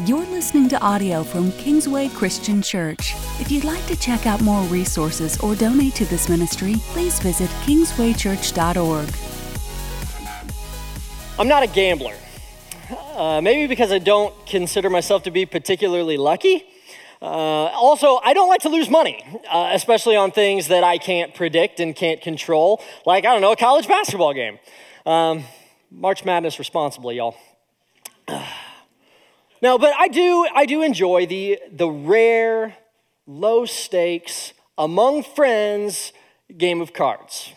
You're listening to audio from Kingsway Christian Church. If you'd like to check out more resources or donate to this ministry, please visit kingswaychurch.org. I'm not a gambler. Uh, maybe because I don't consider myself to be particularly lucky. Uh, also, I don't like to lose money, uh, especially on things that I can't predict and can't control, like, I don't know, a college basketball game. Um, March Madness responsibly, y'all. No, but I do, I do enjoy the, the rare, low stakes, among friends game of cards.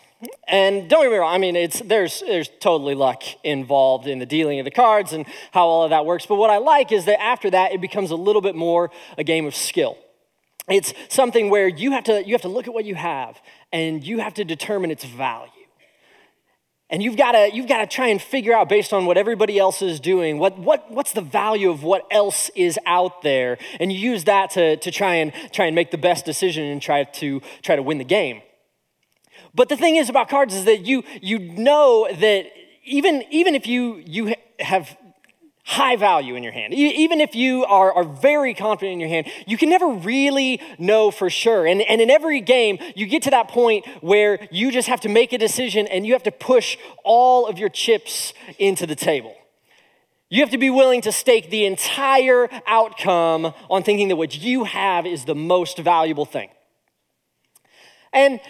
And don't get me wrong, I mean, it's, there's, there's totally luck involved in the dealing of the cards and how all of that works. But what I like is that after that, it becomes a little bit more a game of skill. It's something where you have to, you have to look at what you have and you have to determine its value. And you've got to you've got to try and figure out based on what everybody else is doing, what, what, what's the value of what else is out there. And you use that to, to try and try and make the best decision and try to try to win the game. But the thing is about cards is that you you know that even even if you you have high value in your hand. Even if you are, are very confident in your hand, you can never really know for sure. And, and in every game, you get to that point where you just have to make a decision and you have to push all of your chips into the table. You have to be willing to stake the entire outcome on thinking that what you have is the most valuable thing. And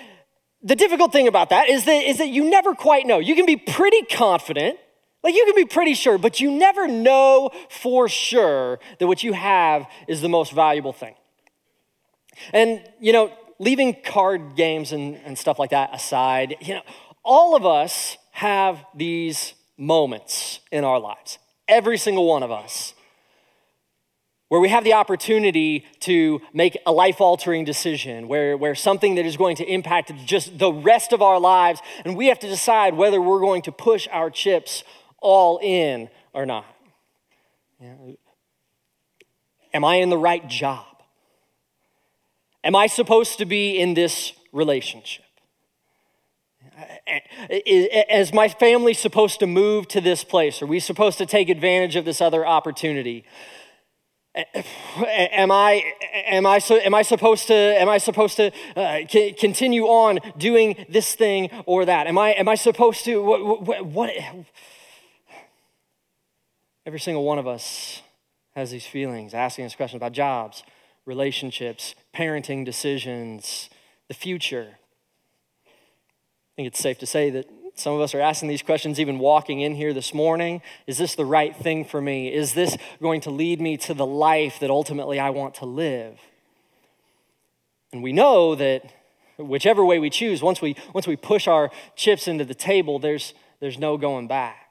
the difficult thing about that is that, is that you never quite know. You can be pretty confident like you can be pretty sure, but you never know for sure that what you have is the most valuable thing. And, you know, leaving card games and, and stuff like that aside, you know, all of us have these moments in our lives, every single one of us, where we have the opportunity to make a life altering decision, where, where something that is going to impact just the rest of our lives, and we have to decide whether we're going to push our chips all in or not? Am I in the right job? Am I supposed to be in this relationship? Is my family supposed to move to this place? Are we supposed to take advantage of this other opportunity? Am I, am I, am I supposed to, am I supposed to uh, continue on doing this thing or that? Am I, am I supposed to, what, what, what Every single one of us has these feelings, asking us questions about jobs, relationships, parenting decisions, the future. I think it's safe to say that some of us are asking these questions even walking in here this morning. Is this the right thing for me? Is this going to lead me to the life that ultimately I want to live? And we know that whichever way we choose, once we, once we push our chips into the table, there's, there's no going back.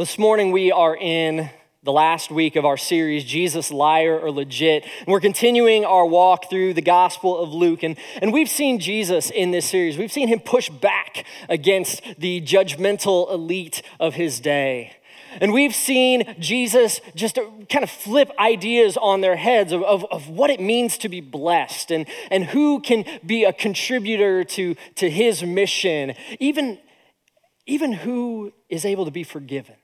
This morning we are in the last week of our series, Jesus, Liar or Legit. And we're continuing our walk through the Gospel of Luke. And, and we've seen Jesus in this series. We've seen him push back against the judgmental elite of his day. And we've seen Jesus just kind of flip ideas on their heads of, of, of, what it means to be blessed and, and who can be a contributor to, to his mission, even, even who is able to be forgiven.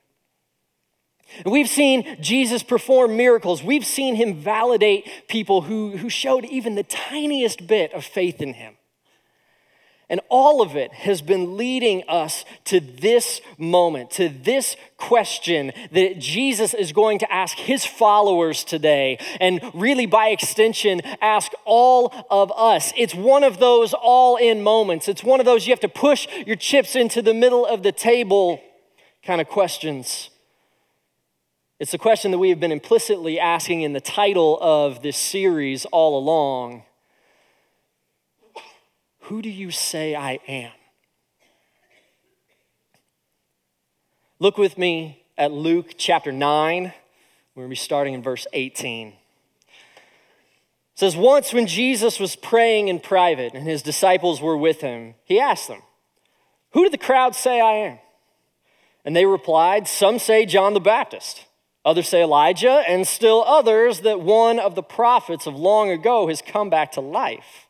We've seen Jesus perform miracles. We've seen him validate people who, who showed even the tiniest bit of faith in him. And all of it has been leading us to this moment, to this question that Jesus is going to ask his followers today, and really by extension, ask all of us. It's one of those all in moments. It's one of those you have to push your chips into the middle of the table kind of questions. It's a question that we have been implicitly asking in the title of this series all along Who do you say I am? Look with me at Luke chapter 9. We're going to be starting in verse 18. It says, Once when Jesus was praying in private and his disciples were with him, he asked them, Who do the crowd say I am? And they replied, Some say John the Baptist. Others say Elijah, and still others that one of the prophets of long ago has come back to life.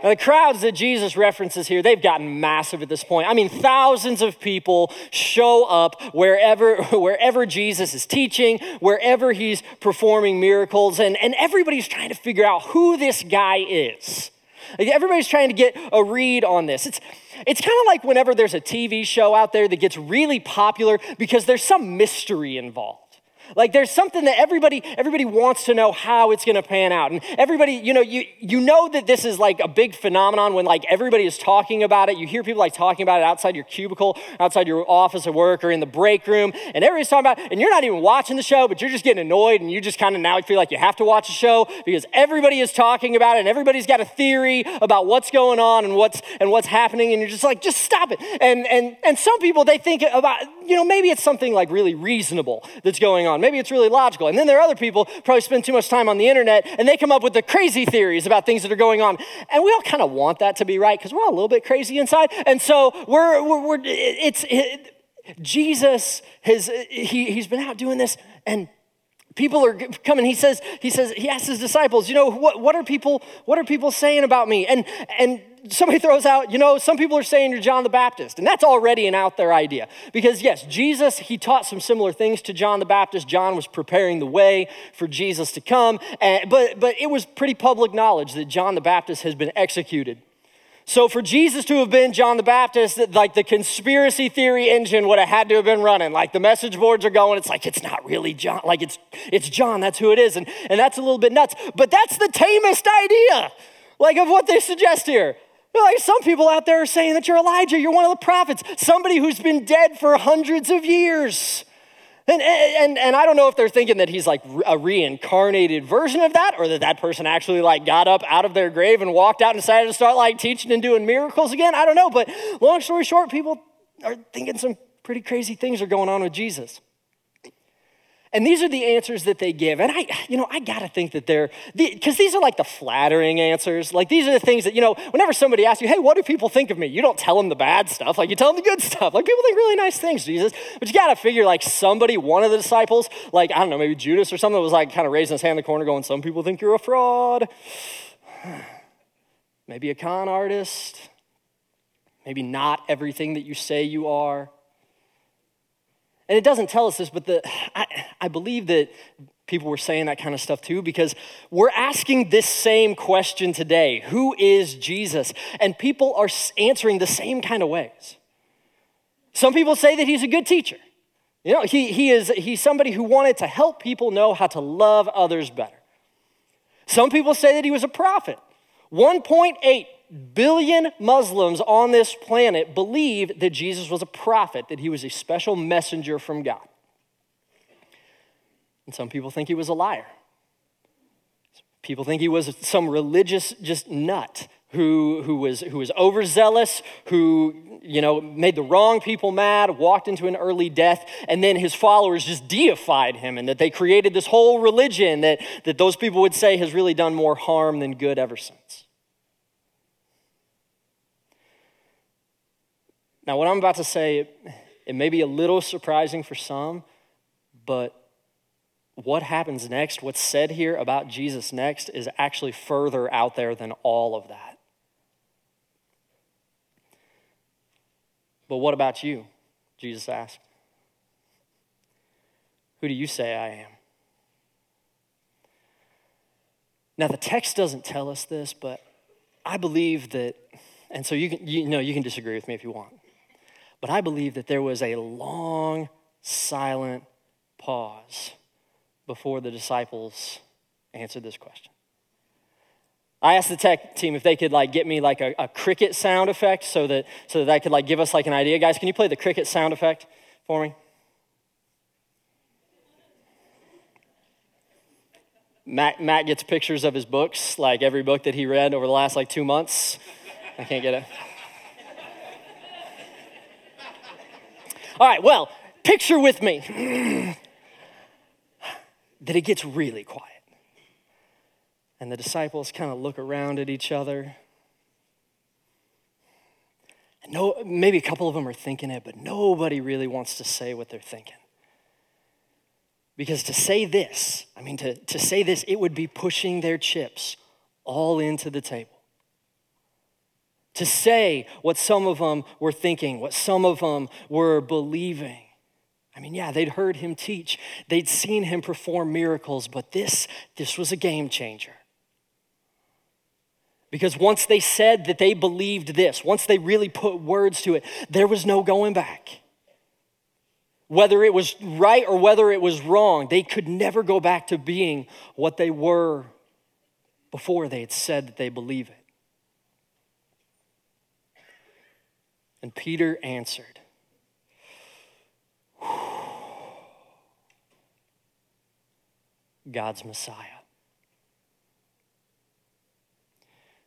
Now, the crowds that Jesus references here, they've gotten massive at this point. I mean, thousands of people show up wherever, wherever Jesus is teaching, wherever he's performing miracles, and, and everybody's trying to figure out who this guy is. Everybody's trying to get a read on this. It's, it's kind of like whenever there's a TV show out there that gets really popular because there's some mystery involved. Like there's something that everybody everybody wants to know how it's going to pan out. And everybody, you know, you you know that this is like a big phenomenon when like everybody is talking about it. You hear people like talking about it outside your cubicle, outside your office at work or in the break room, and everybody's talking about it, and you're not even watching the show, but you're just getting annoyed and you just kind of now feel like you have to watch the show because everybody is talking about it and everybody's got a theory about what's going on and what's and what's happening and you're just like just stop it. And and and some people they think about, you know, maybe it's something like really reasonable that's going on on. Maybe it's really logical. And then there are other people probably spend too much time on the internet and they come up with the crazy theories about things that are going on. And we all kind of want that to be right because we're all a little bit crazy inside. And so we're, we're, we're it's, it, Jesus has, he, he's been out doing this and people are coming he says he says he asks his disciples you know what, what are people what are people saying about me and and somebody throws out, you know, some people are saying you're John the Baptist, and that's already an out there idea. Because, yes, Jesus, he taught some similar things to John the Baptist. John was preparing the way for Jesus to come, and, but, but it was pretty public knowledge that John the Baptist has been executed. So, for Jesus to have been John the Baptist, like the conspiracy theory engine would have had to have been running. Like the message boards are going, it's like, it's not really John. Like it's, it's John, that's who it is. And, and that's a little bit nuts. But that's the tamest idea, like of what they suggest here. Like some people out there are saying that you're Elijah, you're one of the prophets, somebody who's been dead for hundreds of years. And, and, and I don't know if they're thinking that he's like a reincarnated version of that or that that person actually like got up out of their grave and walked out and decided to start like teaching and doing miracles again. I don't know. But long story short, people are thinking some pretty crazy things are going on with Jesus. And these are the answers that they give. And I, you know, I gotta think that they're, because these are like the flattering answers. Like these are the things that, you know, whenever somebody asks you, hey, what do people think of me? You don't tell them the bad stuff. Like you tell them the good stuff. Like people think really nice things, Jesus. But you gotta figure like somebody, one of the disciples, like, I don't know, maybe Judas or something was like kind of raising his hand in the corner going, some people think you're a fraud. maybe a con artist. Maybe not everything that you say you are. And it doesn't tell us this, but the, I, I believe that people were saying that kind of stuff too because we're asking this same question today Who is Jesus? And people are answering the same kind of ways. Some people say that he's a good teacher. You know, he, he is, he's somebody who wanted to help people know how to love others better. Some people say that he was a prophet. 1.8 billion Muslims on this planet believe that Jesus was a prophet, that he was a special messenger from God. And some people think he was a liar. People think he was some religious just nut who, who, was, who was overzealous, who you know, made the wrong people mad, walked into an early death, and then his followers just deified him, and that they created this whole religion that, that those people would say has really done more harm than good ever since. Now, what I'm about to say, it, it may be a little surprising for some, but what happens next, what's said here about Jesus next, is actually further out there than all of that. But what about you? Jesus asked. Who do you say I am? Now, the text doesn't tell us this, but I believe that, and so you can, you know, you can disagree with me if you want. But I believe that there was a long, silent pause before the disciples answered this question. I asked the tech team if they could like get me like a, a, cricket sound effect so that so that I could like give us like an idea. Guys, can you play the cricket sound effect for me? Matt, Matt gets pictures of his books, like every book that he read over the last like two months. I can't get it. All right, well, picture with me that it gets really quiet. And the disciples kind of look around at each other. And no, maybe a couple of them are thinking it, but nobody really wants to say what they're thinking. Because to say this, I mean, to, to say this, it would be pushing their chips all into the table. to say what some of them were thinking, what some of them were believing. I mean, yeah, they'd heard him teach, they'd seen him perform miracles, but this, this was a game changer. Because once they said that they believed this, once they really put words to it, there was no going back. Whether it was right or whether it was wrong, they could never go back to being what they were before they had said that they believe it. And Peter answered, God's Messiah.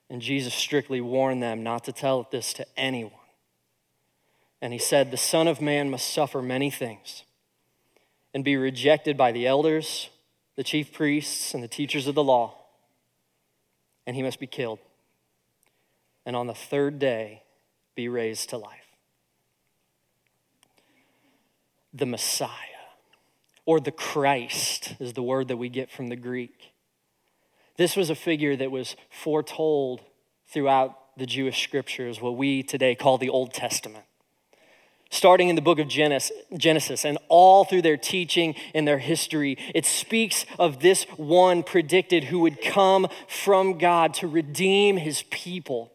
And Jesus strictly warned them not to tell this to anyone. And he said, The Son of Man must suffer many things and be rejected by the elders, the chief priests, and the teachers of the law, and he must be killed. And on the third day, be raised to life. The Messiah, or the Christ, is the word that we get from the Greek. This was a figure that was foretold throughout the Jewish scriptures, what we today call the Old Testament. Starting in the book of Genesis and all through their teaching and their history, it speaks of this one predicted who would come from God to redeem his people.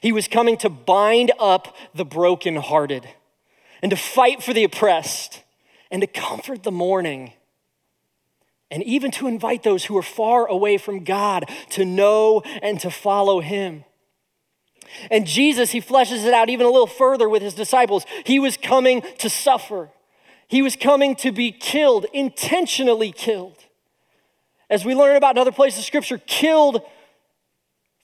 He was coming to bind up the brokenhearted and to fight for the oppressed and to comfort the mourning and even to invite those who are far away from God to know and to follow Him. And Jesus, He fleshes it out even a little further with His disciples. He was coming to suffer, He was coming to be killed, intentionally killed. As we learn about in other places of Scripture, killed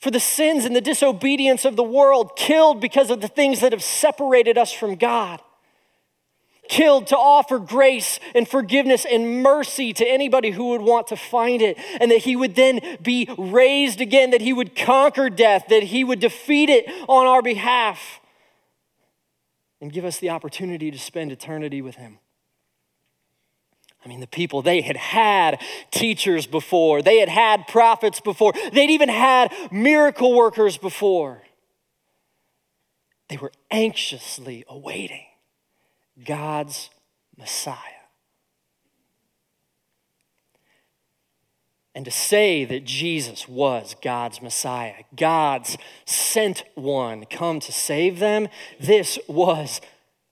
for the sins and the disobedience of the world, killed because of the things that have separated us from God killed to offer grace and forgiveness and mercy to anybody who would want to find it, and that he would then be raised again, that he would conquer death, that he would defeat it on our behalf, and give us the opportunity to spend eternity with him. I mean, the people, they had had teachers before, they had had prophets before, they'd even had miracle workers before. They were anxiously awaiting God's Messiah. And to say that Jesus was God's Messiah, God's sent one come to save them, this was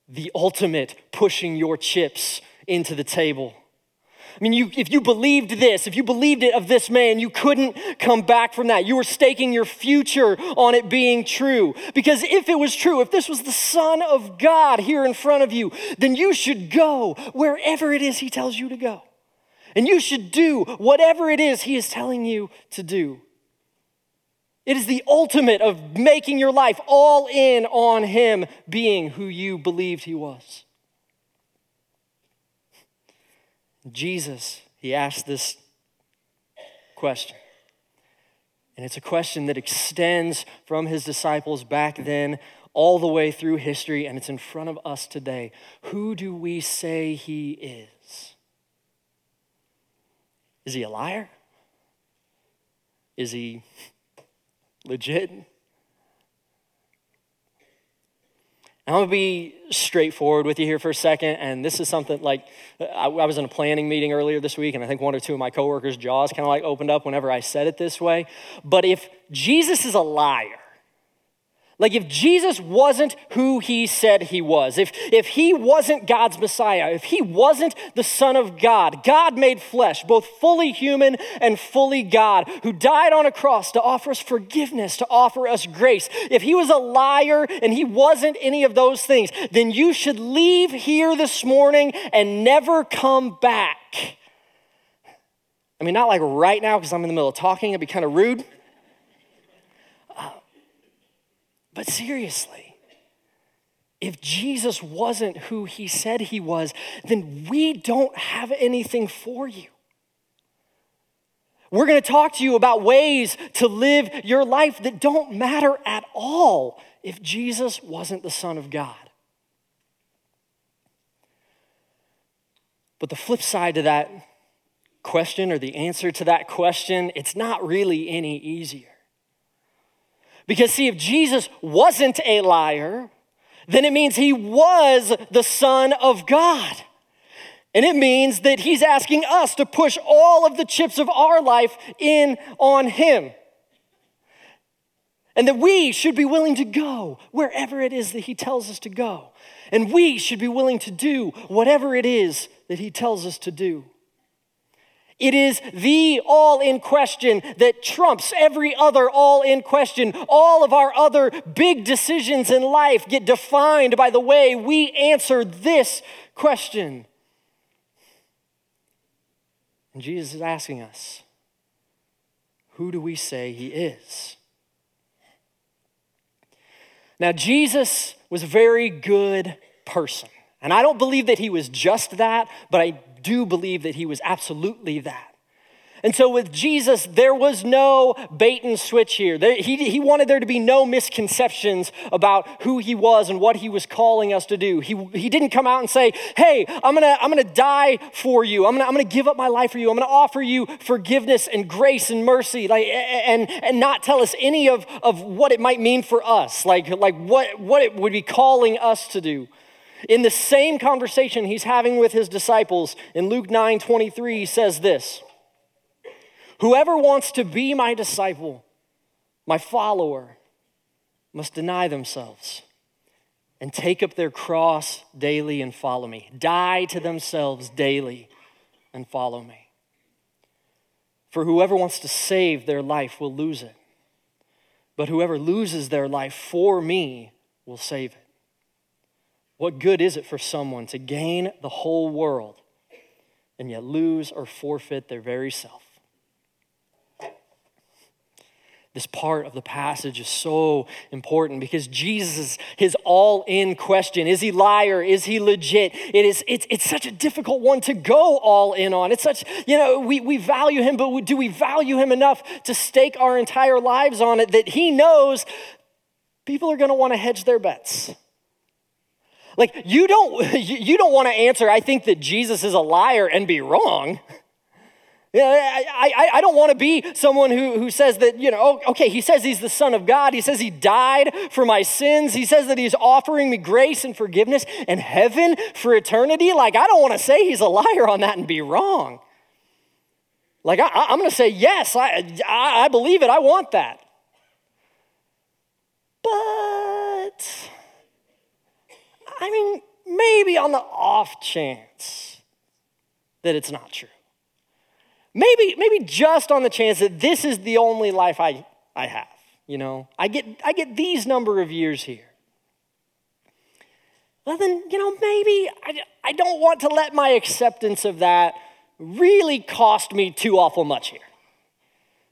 the ultimate pushing your chips into the table. I mean, you, if you believed this, if you believed it of this man, you couldn't come back from that. You were staking your future on it being true. Because if it was true, if this was the Son of God here in front of you, then you should go wherever it is he tells you to go. And you should do whatever it is he is telling you to do. It is the ultimate of making your life all in on him being who you believed he was. Jesus, he asked this question. And it's a question that extends from his disciples back then all the way through history, and it's in front of us today. Who do we say he is? Is he a liar? Is he legit? I'm gonna be straightforward with you here for a second, and this is something like I, I, was in a planning meeting earlier this week, and I think one or two of my coworkers' jaws kind of like opened up whenever I said it this way. But if Jesus is a liar, like, if Jesus wasn't who he said he was, if, if he wasn't God's Messiah, if he wasn't the Son of God, God made flesh, both fully human and fully God, who died on a cross to offer us forgiveness, to offer us grace, if he was a liar and he wasn't any of those things, then you should leave here this morning and never come back. I mean, not like right now because I'm in the middle of talking, it'd be kind of rude. But seriously, if Jesus wasn't who he said he was, then we don't have anything for you. We're going to talk to you about ways to live your life that don't matter at all if Jesus wasn't the Son of God. But the flip side to that question or the answer to that question, it's not really any easier. Because, see, if Jesus wasn't a liar, then it means he was the Son of God. And it means that he's asking us to push all of the chips of our life in on him. And that we should be willing to go wherever it is that he tells us to go. And we should be willing to do whatever it is that he tells us to do. It is the all in question that trumps every other all in question. All of our other big decisions in life get defined by the way we answer this question. And Jesus is asking us who do we say he is? Now, Jesus was a very good person. And I don't believe that he was just that, but I do believe that he was absolutely that. And so with Jesus, there was no bait and switch here. There, he, he wanted there to be no misconceptions about who he was and what he was calling us to do. He, he didn't come out and say, Hey, I'm gonna, I'm gonna die for you. I'm gonna, I'm gonna give up my life for you. I'm gonna offer you forgiveness and grace and mercy, like, and, and not tell us any of, of what it might mean for us, like, like what, what it would be calling us to do. In the same conversation he's having with his disciples in Luke 9 23, he says this Whoever wants to be my disciple, my follower, must deny themselves and take up their cross daily and follow me. Die to themselves daily and follow me. For whoever wants to save their life will lose it, but whoever loses their life for me will save it. What good is it for someone to gain the whole world and yet lose or forfeit their very self? This part of the passage is so important because Jesus, his all in question is he liar? Is he legit? It is, it's, it's such a difficult one to go all in on. It's such, you know, we, we value him, but do we value him enough to stake our entire lives on it that he knows people are going to want to hedge their bets? Like you don't you don't want to answer I think that Jesus is a liar and be wrong. Yeah, I, I, I don't want to be someone who, who says that, you know, oh, okay, he says he's the Son of God. He says he died for my sins. He says that he's offering me grace and forgiveness and heaven for eternity. Like, I don't want to say he's a liar on that and be wrong. Like, I, am going to say, yes, I, I believe it. I want that. But I mean, maybe on the off chance that it's not true. Maybe, maybe just on the chance that this is the only life I, I have. You know, I get, I get these number of years here. Well, then, you know, maybe I, I don't want to let my acceptance of that really cost me too awful much here.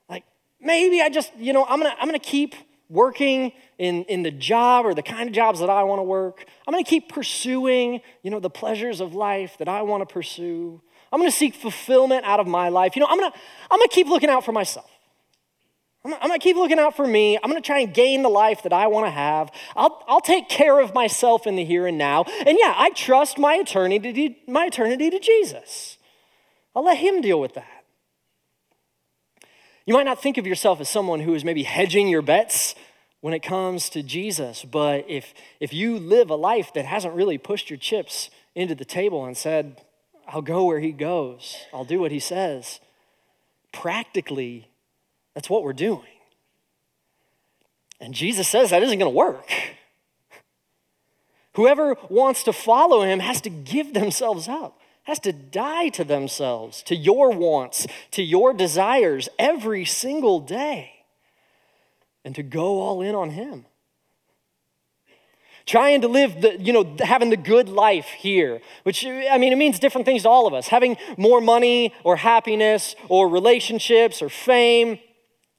Like, maybe I just, you know, I'm gonna, I'm gonna keep working in, in the job or the kind of jobs that I want to work. I'm going to keep pursuing, you know, the pleasures of life that I want to pursue. I'm going to seek fulfillment out of my life. You know, I'm going to, I'm going to keep looking out for myself. I'm, I'm going to keep looking out for me. I'm going to try and gain the life that I want to have. I'll, I'll take care of myself in the here and now. And yeah, I trust my eternity, my eternity to Jesus. I'll let him deal with that. You might not think of yourself as someone who is maybe hedging your bets when it comes to Jesus, but if, if you live a life that hasn't really pushed your chips into the table and said, I'll go where he goes, I'll do what he says, practically, that's what we're doing. And Jesus says that isn't going to work. Whoever wants to follow him has to give themselves up has to die to themselves, to your wants, to your desires every single day, and to go all in on Him. Trying to live the, you know, having the good life here, which, I mean, it means different things to all of us. Having more money or happiness or relationships or fame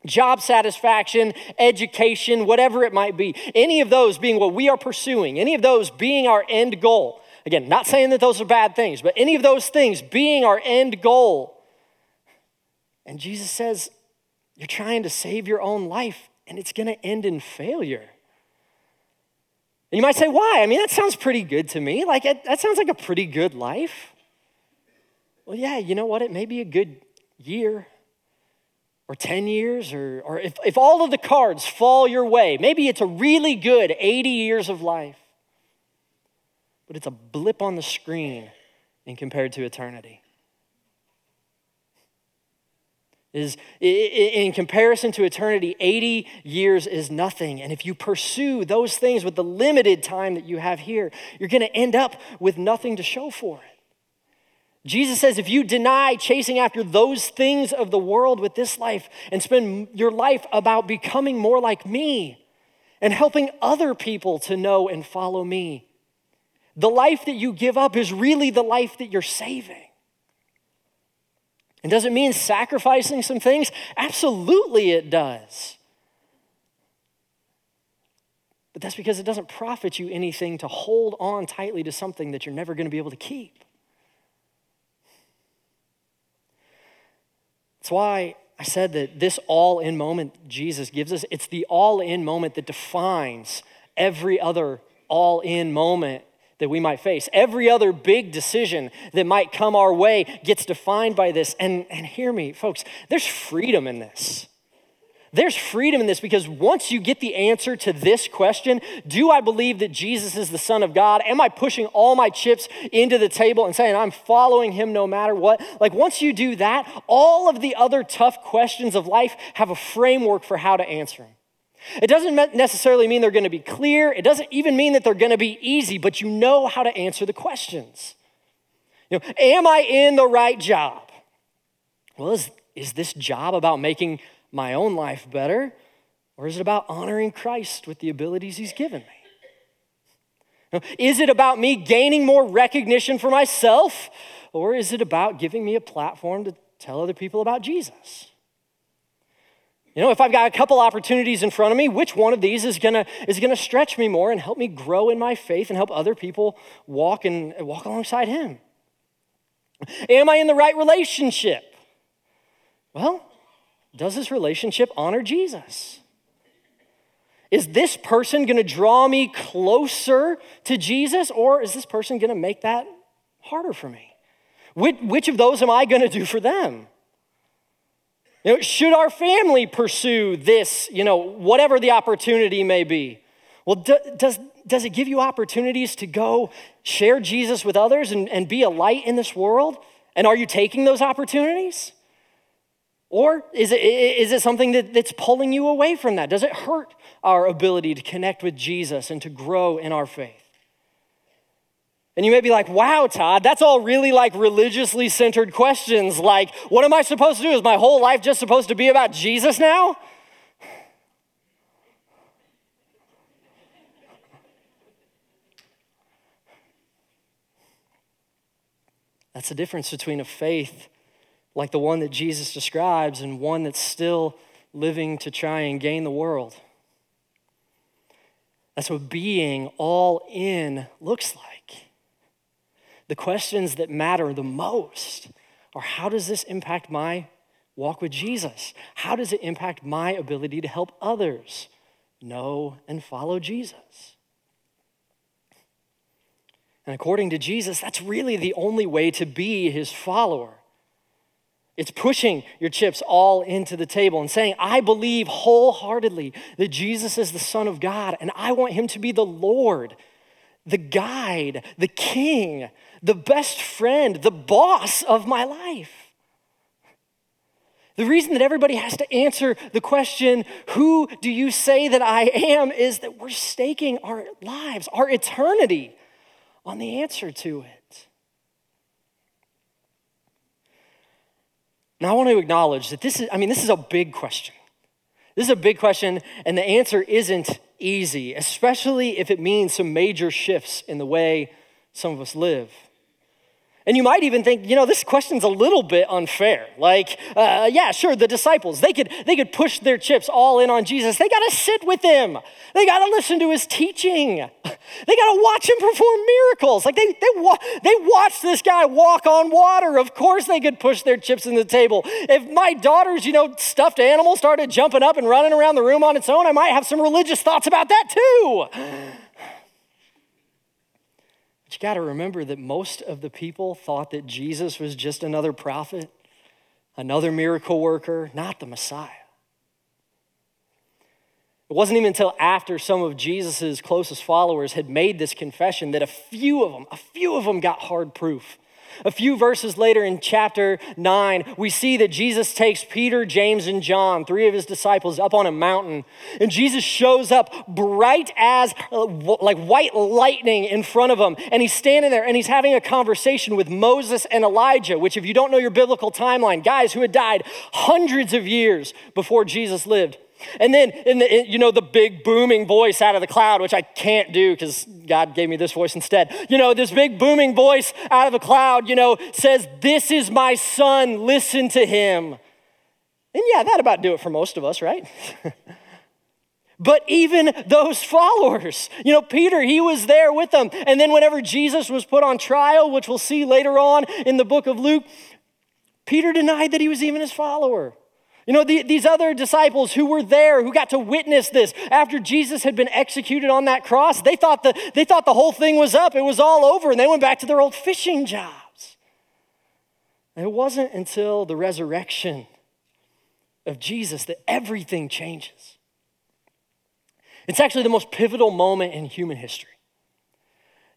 job satisfaction, education, whatever it might be. Any of those being what we are pursuing, any of those being our end goal. Again, not saying that those are bad things, but any of those things being our end goal. And Jesus says, You're trying to save your own life, and it's going to end in failure. And you might say, Why? I mean, that sounds pretty good to me. Like, it, that sounds like a pretty good life. Well, yeah, you know what? It may be a good year, or 10 years, or, or if, if all of the cards fall your way, maybe it's a really good 80 years of life, but it's a blip on the screen in compared to eternity. Is in comparison to eternity, 80 years is nothing. And if you pursue those things with the limited time that you have here, you're going to end up with nothing to show for it. Jesus says if you deny chasing after those things of the world with this life and spend your life about becoming more like me and helping other people to know and follow me, the life that you give up is really the life that you're saving. And does it mean sacrificing some things? Absolutely, it does. But that's because it doesn't profit you anything to hold on tightly to something that you're never going to be able to keep. That's why I said that this all in moment Jesus gives us, it's the all in moment that defines every other all in moment that we might face. Every other big decision that might come our way gets defined by this. And, and hear me, folks, there's freedom in this. There's freedom in this because once you get the answer to this question, do I believe that Jesus is the Son of God? Am I pushing all my chips into the table and saying I'm following him no matter what? Like, once you do that, all of the other tough questions of life have a framework for how to answer them. It doesn't necessarily mean they're going to be clear, it doesn't even mean that they're going to be easy, but you know how to answer the questions. You know, am I in the right job? Well, is, is this job about making my own life better? Or is it about honoring Christ with the abilities he's given me? Is it about me gaining more recognition for myself? Or is it about giving me a platform to tell other people about Jesus? You know, if I've got a couple opportunities in front of me, which one of these is gonna, is gonna stretch me more and help me grow in my faith and help other people walk and walk alongside him? Am I in the right relationship? Well, does this relationship honor Jesus? Is this person to draw me closer to Jesus, or is this person to make that harder for me? Which, which of those am I to do for them? You know, should our family pursue this, you know, whatever the opportunity may be? Well, do, does, does it give you opportunities to go share Jesus with others and, and be a light in this world? And are you taking those opportunities? Or is it, is it something that, that's pulling you away from that? Does it hurt our ability to connect with Jesus and to grow in our faith? And you may be like, wow, Todd, that's all really like religiously centered questions. Like, what am I supposed to do? Is my whole life just supposed to be about Jesus now? That's the difference between a faith like the one that Jesus describes and one that's still living to try and gain the world. That's what being all in looks like. The questions that matter the most are how does this impact my walk with Jesus? How does it impact my ability to help others know and follow Jesus? And according to Jesus, that's really the only way to be his follower. It's pushing your chips all into the table and saying, I believe wholeheartedly that Jesus is the Son of God, and I want him to be the Lord, the guide, the king, the best friend, the boss of my life. The reason that everybody has to answer the question, Who do you say that I am? is that we're staking our lives, our eternity on the answer to it. Now, I want to acknowledge that this is, I mean, this is a big question. This is a big question, and the answer isn't easy, especially if it means some major shifts in the way some of us live. And you might even think, you know, this question's a little bit unfair. Like, uh, yeah, sure, the disciples, they could, they could push their chips all in on Jesus. They got to sit with him. They got to listen to his teaching. They got to watch him perform miracles. Like, they, they, wa- they watched this guy walk on water. Of course, they could push their chips in the table. If my daughter's, you know, stuffed animal started jumping up and running around the room on its own, I might have some religious thoughts about that too. You got to remember that most of the people thought that Jesus was just another prophet. another miracle worker, not the Messiah. It wasn't even until after some of Jesus' closest followers had made this confession that a few of them, a few of them got hard proof. A few verses later in chapter 9, we see that Jesus takes Peter, James, and John, three of his disciples, up on a mountain. And Jesus shows up bright as uh, like white lightning in front of them. And he's standing there and he's having a conversation with Moses and Elijah, which, if you don't know your biblical timeline, guys who had died hundreds of years before Jesus lived. And then, in the, you know, the big booming voice out of the cloud, which I can't do because God gave me this voice instead. You know, this big booming voice out of the cloud, you know, says, This is my son, listen to him. And yeah, that about do it for most of us, right? but even those followers, you know, Peter, he was there with them. And then whenever Jesus was put on trial, which we'll see later on in the book of Luke, Peter denied that he was even his follower. You know, the, these other disciples who were there, who got to witness this after Jesus had been executed on that cross, they thought, the, they thought the whole thing was up, it was all over, and they went back to their old fishing jobs. And it wasn't until the resurrection of Jesus that everything changes. It's actually the most pivotal moment in human history.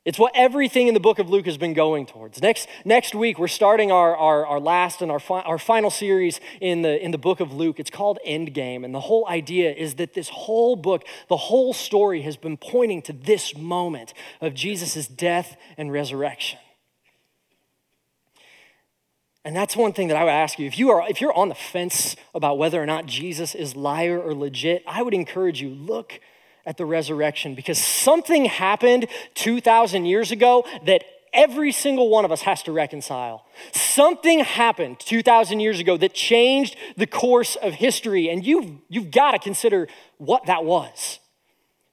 It's what everything in the book of Luke has been going towards. Next, next week, we're starting our, our, our last and our, fi- our final series in the, in the book of Luke. It's called Endgame. And the whole idea is that this whole book, the whole story has been pointing to this moment of Jesus' death and resurrection. And that's one thing that I would ask you. If you are if you're on the fence about whether or not Jesus is liar or legit, I would encourage you look at the resurrection because something happened 2,000 years ago that every single one of us has to reconcile. Something happened 2,000 years ago that changed the course of history, and you've, you've got to consider what that was.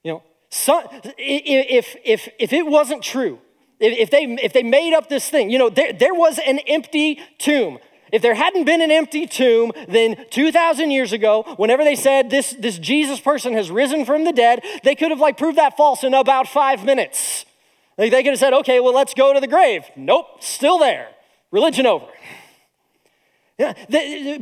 You know, some, if, if, if it wasn't true, if they, if they made up this thing, you know, there, there was an empty tomb. If there hadn't been an empty tomb, then 2,000 years ago, whenever they said this, this Jesus person has risen from the dead, they could have like proved that false in about five minutes. Like they could have said, okay, well, let's go to the grave. Nope, still there. Religion over. Yeah,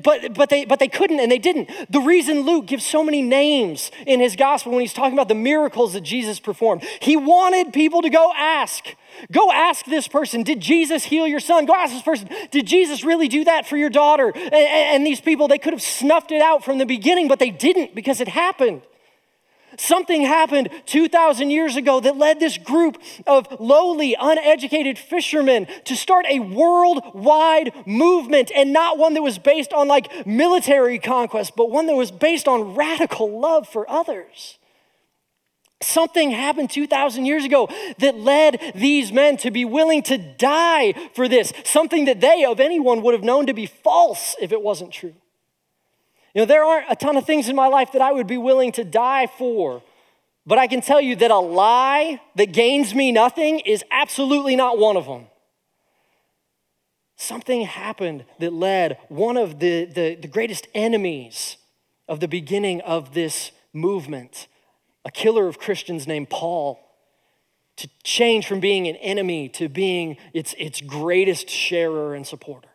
but, but, they, but they couldn't and they didn't. The reason Luke gives so many names in his gospel when he's talking about the miracles that Jesus performed, he wanted people to go ask. Go ask this person, did Jesus heal your son? Go ask this person, did Jesus really do that for your daughter? And, and these people, they could have snuffed it out from the beginning, but they didn't because it happened. Something happened 2,000 years ago that led this group of lowly, uneducated fishermen to start a worldwide movement and not one that was based on like military conquest, but one that was based on radical love for others. Something happened 2,000 years ago that led these men to be willing to die for this, something that they, of anyone, would have known to be false if it wasn't true. You know, there aren't a ton of things in my life that I would be willing to die for. But I can tell you that a lie that gains me nothing is absolutely not one of them. Something happened that led one of the, the, the greatest enemies of the beginning of this movement, a killer of Christians named Paul, to change from being an enemy to being its, its greatest sharer and supporter.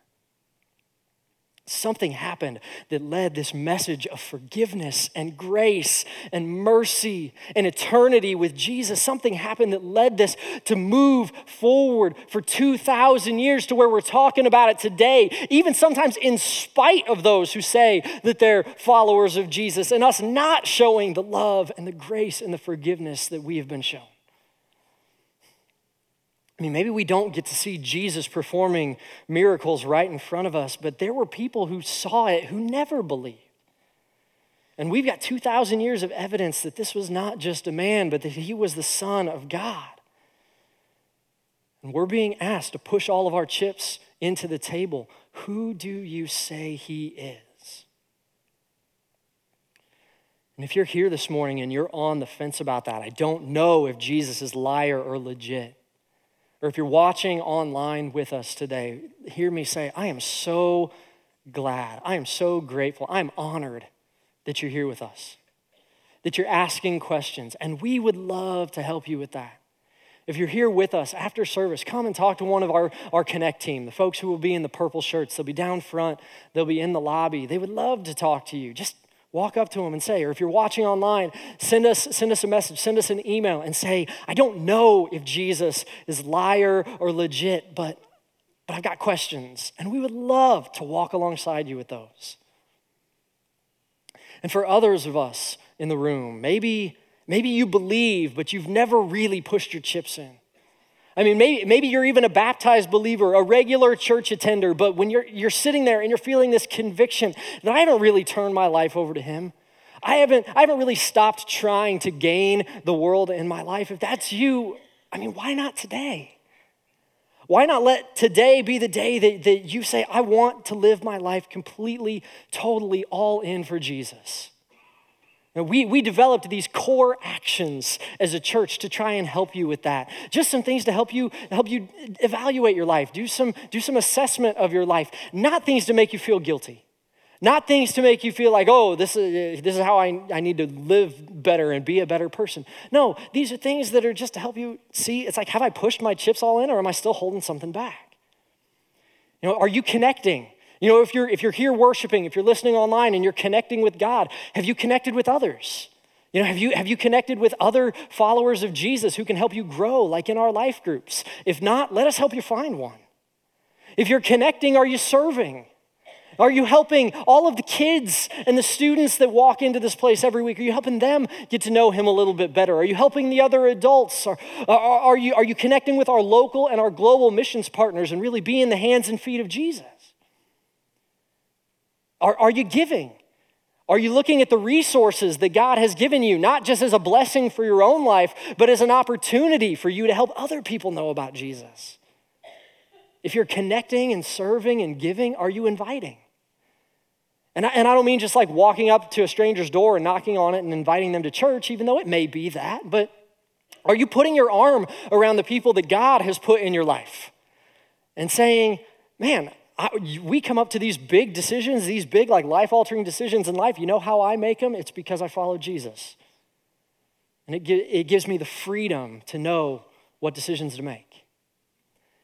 Something happened that led this message of forgiveness and grace and mercy and eternity with Jesus. Something happened that led this to move forward for 2,000 years to where we're talking about it today, even sometimes in spite of those who say that they're followers of Jesus and us not showing the love and the grace and the forgiveness that we have been shown. I mean, maybe we don't get to see Jesus performing miracles right in front of us, but there were people who saw it who never believed. And we've got 2,000 years of evidence that this was not just a man, but that he was the Son of God. And we're being asked to push all of our chips into the table. Who do you say he is? And if you're here this morning and you're on the fence about that, I don't know if Jesus is liar or legit or if you're watching online with us today, hear me say, I am so glad. I am so grateful. I'm honored that you're here with us, that you're asking questions, and we would love to help you with that. If you're here with us after service, come and talk to one of our, our Connect team, the folks who will be in the purple shirts. They'll be down front, they'll be in the lobby. They would love to talk to you. Just walk up to them and say, or if you're watching online, send us, send us a message, send us an email and say, I don't know if Jesus is liar or legit, but, but I've got questions. And we would love to walk alongside you with those. And for others of us in the room, maybe Maybe you believe, but you've never really pushed your chips in. I mean, maybe, maybe you're even a baptized believer, a regular church attender, but when you're, you're sitting there and you're feeling this conviction that I haven't really turned my life over to Him, I haven't, I haven't really stopped trying to gain the world in my life. If that's you, I mean, why not today? Why not let today be the day that, that you say, I want to live my life completely, totally all in for Jesus? We, we developed these core actions as a church to try and help you with that. Just some things to help you help you evaluate your life, do some, do some assessment of your life, not things to make you feel guilty. Not things to make you feel like, oh, this is, this is how I, I need to live better and be a better person. No, these are things that are just to help you see. It's like, have I pushed my chips all in or am I still holding something back? You know, are you connecting? You know, if you're, if you're here worshiping, if you're listening online and you're connecting with God, have you connected with others? You know, have you, have you connected with other followers of Jesus who can help you grow, like in our life groups? If not, let us help you find one. If you're connecting, are you serving? Are you helping all of the kids and the students that walk into this place every week? Are you helping them get to know Him a little bit better? Are you helping the other adults? Are, are, are, you, are you connecting with our local and our global missions partners and really being the hands and feet of Jesus? Are, are you giving? Are you looking at the resources that God has given you, not just as a blessing for your own life, but as an opportunity for you to help other people know about Jesus? If you're connecting and serving and giving, are you inviting? And I, and I don't mean just like walking up to a stranger's door and knocking on it and inviting them to church, even though it may be that, but are you putting your arm around the people that God has put in your life and saying, man, I, we come up to these big decisions, these big, like life altering decisions in life. You know how I make them? It's because I follow Jesus. And it, it gives me the freedom to know what decisions to make.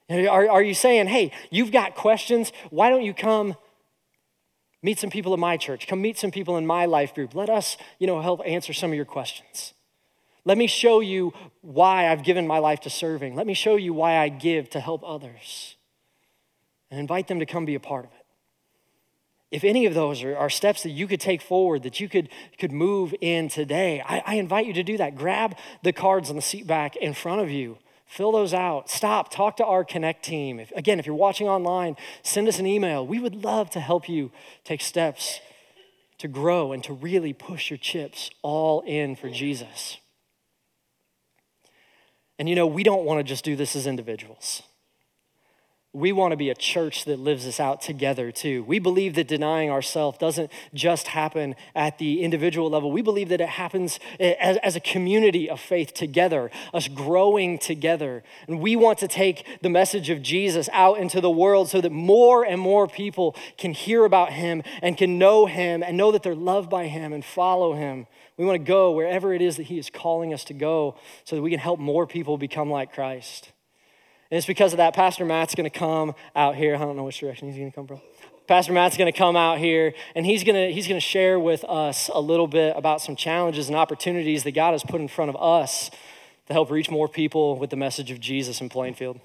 Are, are you saying, hey, you've got questions? Why don't you come meet some people in my church? Come meet some people in my life group. Let us, you know, help answer some of your questions. Let me show you why I've given my life to serving. Let me show you why I give to help others and invite them to come be a part of it. If any of those are, are steps that you could take forward, that you could, could move in today, I, I invite you to do that. Grab the cards on the seat back in front of you. Fill those out. Stop. Talk to our Connect team. If, again, if you're watching online, send us an email. We would love to help you take steps to grow and to really push your chips all in for Jesus. And you know, we don't want to just do this as individuals we want to be a church that lives this out together too. We believe that denying ourselves doesn't just happen at the individual level. We believe that it happens as, as, a community of faith together, us growing together. And we want to take the message of Jesus out into the world so that more and more people can hear about him and can know him and know that they're loved by him and follow him. We want to go wherever it is that he is calling us to go so that we can help more people become like Christ. And it's because of that, Pastor Matt's going to come out here. I don't know which direction he's going to come from. Pastor Matt's going to come out here and he's going to he's going to share with us a little bit about some challenges and opportunities that God has put in front of us to help reach more people with the message of Jesus in Plainfield.